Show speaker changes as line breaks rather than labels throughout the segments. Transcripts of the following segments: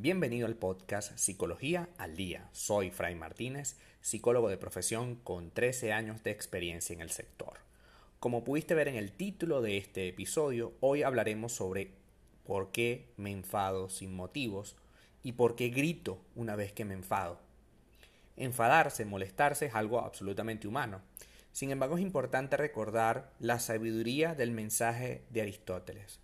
bienvenido al podcast Psicología al Día. Soy Fray Martínez, psicólogo de profesión con 13 años de experiencia en el sector. Como pudiste ver en el título de este episodio, hoy hablaremos sobre por qué me enfado sin motivos y por qué grito una vez que me enfado. Enfadarse, molestarse es algo absolutamente humano. Sin embargo, es importante recordar la sabiduría del mensaje de Aristóteles.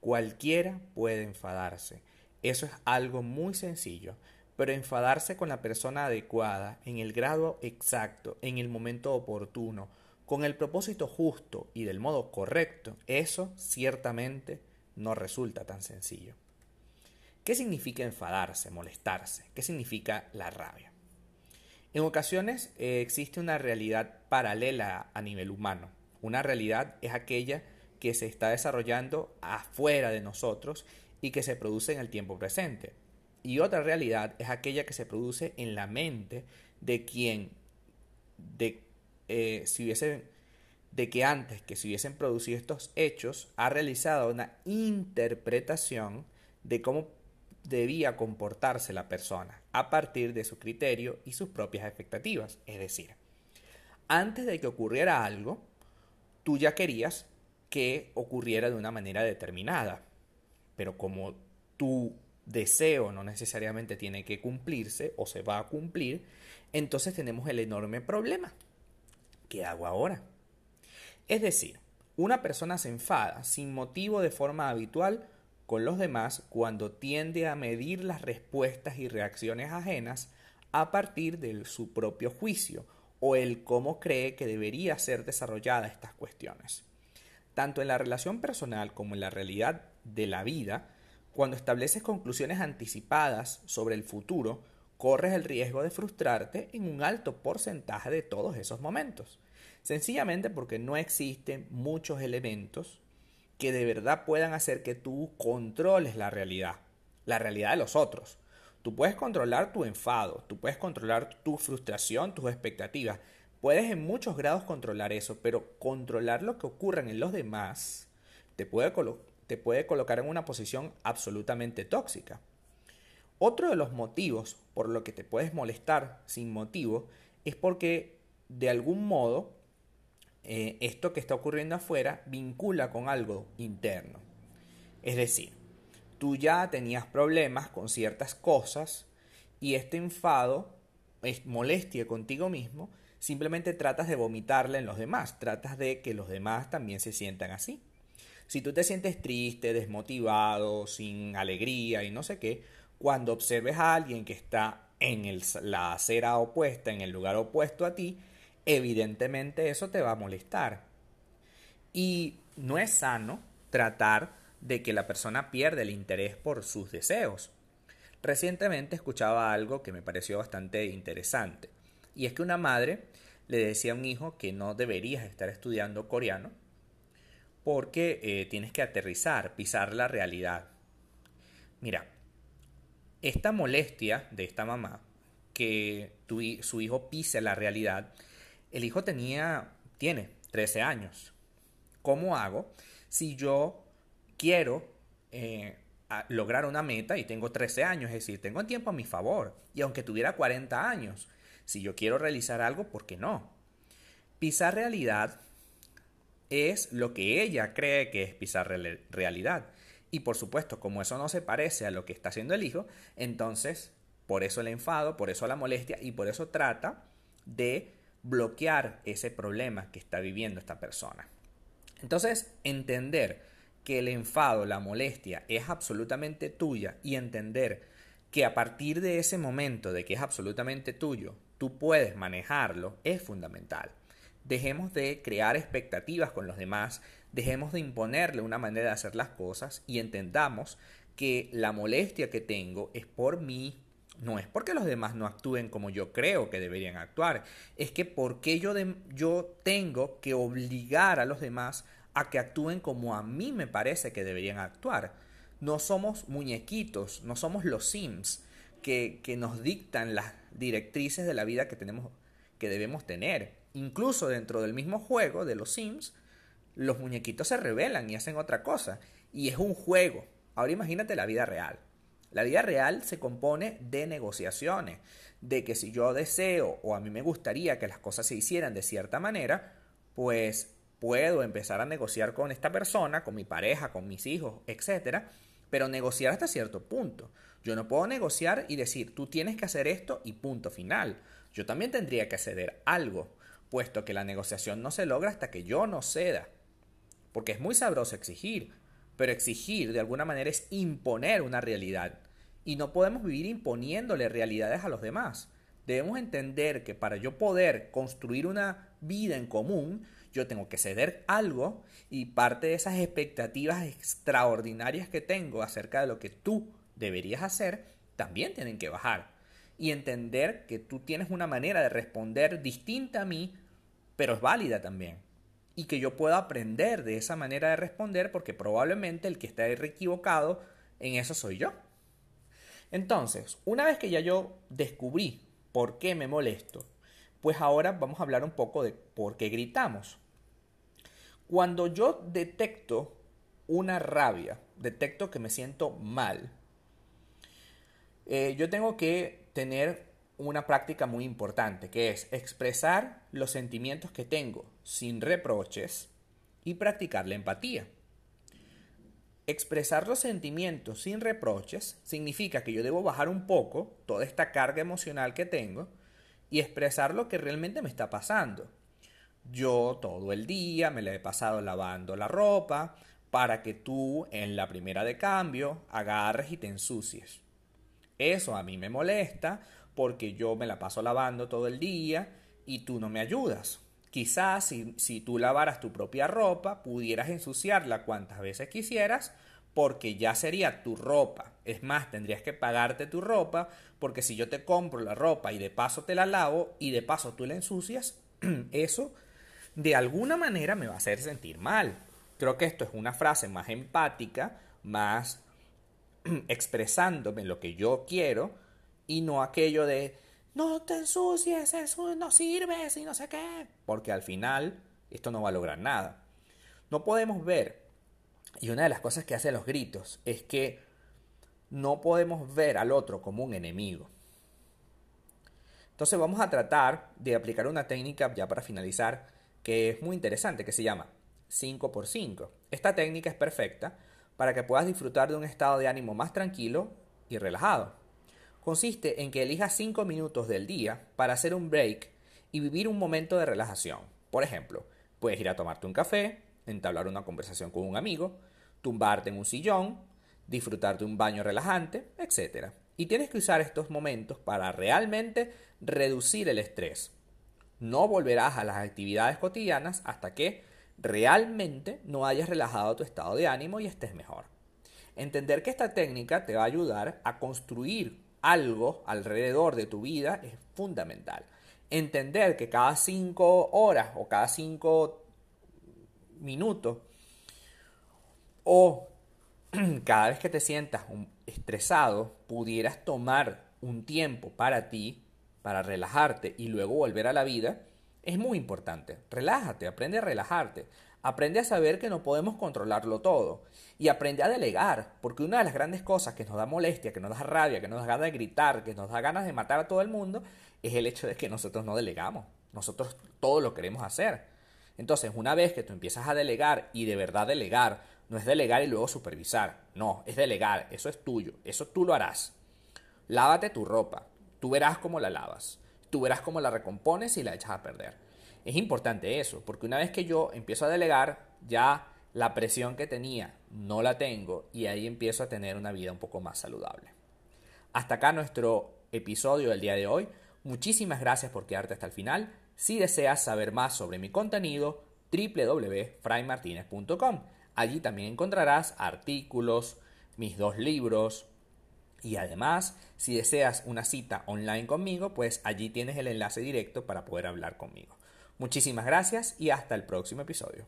Cualquiera puede enfadarse eso es algo muy sencillo, pero enfadarse con la persona adecuada, en el grado exacto, en el momento oportuno, con el propósito justo y del modo correcto, eso ciertamente no resulta tan sencillo. ¿Qué significa enfadarse, molestarse? ¿Qué significa la rabia? En ocasiones eh, existe una realidad paralela a nivel humano. Una realidad es aquella que se está desarrollando afuera de nosotros y que se produce en el tiempo presente. Y otra realidad es aquella que se produce en la mente de quien, de, eh, si de que antes que se hubiesen producido estos hechos, ha realizado una interpretación de cómo debía comportarse la persona a partir de su criterio y sus propias expectativas. Es decir, antes de que ocurriera algo, tú ya querías que ocurriera de una manera determinada pero como tu deseo no necesariamente tiene que cumplirse o se va a cumplir, entonces tenemos el enorme problema. ¿Qué hago ahora? Es decir, una persona se enfada sin motivo de forma habitual con los demás cuando tiende a medir las respuestas y reacciones ajenas a partir de su propio juicio o el cómo cree que debería ser desarrollada estas cuestiones. Tanto en la relación personal como en la realidad de la vida, cuando estableces conclusiones anticipadas sobre el futuro, corres el riesgo de frustrarte en un alto porcentaje de todos esos momentos. Sencillamente porque no existen muchos elementos que de verdad puedan hacer que tú controles la realidad, la realidad de los otros. Tú puedes controlar tu enfado, tú puedes controlar tu frustración, tus expectativas. Puedes en muchos grados controlar eso, pero controlar lo que ocurre en los demás te puede te puede colocar en una posición absolutamente tóxica. Otro de los motivos por lo que te puedes molestar sin motivo es porque de algún modo eh, esto que está ocurriendo afuera vincula con algo interno. Es decir, tú ya tenías problemas con ciertas cosas y este enfado, es molestia contigo mismo, simplemente tratas de vomitarla en los demás, tratas de que los demás también se sientan así. Si tú te sientes triste, desmotivado, sin alegría y no sé qué, cuando observes a alguien que está en la acera opuesta, en el lugar opuesto a ti, evidentemente eso te va a molestar. Y no es sano tratar de que la persona pierda el interés por sus deseos. Recientemente escuchaba algo que me pareció bastante interesante, y es que una madre le decía a un hijo que no deberías estar estudiando coreano porque eh, tienes que aterrizar, pisar la realidad. Mira, esta molestia de esta mamá, que su hijo pise la realidad, el hijo tenía, tiene 13 años. ¿Cómo hago si yo quiero eh, lograr una meta y tengo 13 años? Es decir, tengo tiempo a mi favor. Y aunque tuviera 40 años, si yo quiero realizar algo, ¿por qué no? Pisar realidad es lo que ella cree que es pisar realidad. Y por supuesto, como eso no se parece a lo que está haciendo el hijo, entonces por eso el enfado, por eso la molestia y por eso trata de bloquear ese problema que está viviendo esta persona. Entonces, entender que el enfado, la molestia es absolutamente tuya y entender que a partir de ese momento de que es absolutamente tuyo, tú puedes manejarlo, es fundamental. Dejemos de crear expectativas con los demás, dejemos de imponerle una manera de hacer las cosas y entendamos que la molestia que tengo es por mí, no es porque los demás no actúen como yo creo que deberían actuar, es que porque yo, yo tengo que obligar a los demás a que actúen como a mí me parece que deberían actuar. No somos muñequitos, no somos los Sims que, nos dictan las directrices de la vida que tenemos que debemos tener. Incluso dentro del mismo juego de los Sims, los muñequitos se rebelan y hacen otra cosa. Y es un juego. Ahora imagínate la vida real. La vida real se compone de negociaciones, de que si yo deseo o a mí me gustaría que las cosas se hicieran de cierta manera, pues puedo empezar a negociar con esta persona, con mi pareja, con mis hijos, etcétera, pero negociar hasta cierto punto. Yo no puedo negociar y decir, tú tienes que hacer esto y punto final. Yo también tendría que ceder algo, puesto que la negociación no se logra hasta que yo no ceda. Porque es muy sabroso exigir, pero exigir de alguna manera es imponer una realidad. Y no podemos vivir imponiéndole realidades a los demás. Debemos entender que para yo poder construir una vida en común, yo tengo que ceder algo y parte de esas expectativas extraordinarias que tengo acerca de lo que tú deberías hacer, también tienen que bajar. Y entender que tú tienes una manera de responder distinta a mí, pero es válida también. Y que yo puedo aprender de esa manera de responder porque probablemente el que está equivocado en eso soy yo. Entonces, una vez que ya yo descubrí por qué me molesto, pues ahora vamos a hablar un poco de por qué gritamos. Cuando yo detecto una rabia, detecto que me siento mal, eh, yo tengo que tener una práctica muy importante, que es expresar los sentimientos que tengo sin reproches y practicar la empatía. Expresar los sentimientos sin reproches significa que yo debo bajar un poco toda esta carga emocional que tengo y expresar lo que realmente me está pasando. Yo todo el día me la he pasado lavando la ropa para que tú en la primera de cambio agarres y te ensucies. Eso a mí me molesta porque yo me la paso lavando todo el día y tú no me ayudas. Quizás si, si, tú lavaras tu propia ropa, pudieras ensuciarla cuantas veces quisieras porque ya sería tu ropa. Es más, tendrías que pagarte tu ropa porque si yo te compro la ropa y de paso te la lavo y de paso tú la ensucias, eso de alguna manera me va a hacer sentir mal. Creo que esto es una frase más empática, más expresándome lo que yo quiero y no aquello de no te ensucies, eso no sirve y no sé qué. Porque al final esto no va a lograr nada. No podemos ver, y una de las cosas que hacen los gritos es que no podemos ver al otro como un enemigo. Entonces vamos a tratar de aplicar una técnica ya para finalizar que es muy interesante, que se llama 5x5. Esta técnica es perfecta para que puedas disfrutar de un estado de ánimo más tranquilo y relajado. Consiste en que elijas 5 minutos del día para hacer un break y vivir un momento de relajación. Por ejemplo, puedes ir a tomarte un café, entablar una conversación con un amigo, tumbarte en un sillón, disfrutar de un baño relajante, etc. Y tienes que usar estos momentos para realmente reducir el estrés, no volverás a las actividades cotidianas hasta que realmente no hayas relajado tu estado de ánimo y estés mejor. Entender que esta técnica te va a ayudar a construir algo alrededor de tu vida es fundamental. Entender que cada cinco horas o cada cinco minutos o cada vez que te sientas estresado pudieras tomar un tiempo para ti para relajarte y luego volver a la vida, es muy importante. Relájate, aprende a relajarte. Aprende a saber que no podemos controlarlo todo. Y aprende a delegar, porque una de las grandes cosas que nos da molestia, que nos da rabia, que nos da ganas de gritar, que nos da ganas de matar a todo el mundo, es el hecho de que nosotros no delegamos. Nosotros todo lo queremos hacer. Entonces, una vez que tú empiezas a delegar y de verdad delegar, no es delegar y luego supervisar. No, es delegar. Eso es tuyo. Eso tú lo harás. Lávate tu ropa. Tú verás cómo la lavas. Tú verás cómo la recompones y la echas a perder. Es importante eso, porque una vez que yo empiezo a delegar, ya la presión que tenía no la tengo y ahí empiezo a tener una vida un poco más saludable. Hasta acá nuestro episodio del día de hoy. Muchísimas gracias por quedarte hasta el final. Si deseas saber más sobre mi contenido, www.fraymartinez.com. Allí también encontrarás artículos, mis dos libros, y además, si deseas una cita online conmigo, pues allí tienes el enlace directo para poder hablar conmigo. Muchísimas gracias y hasta el próximo episodio.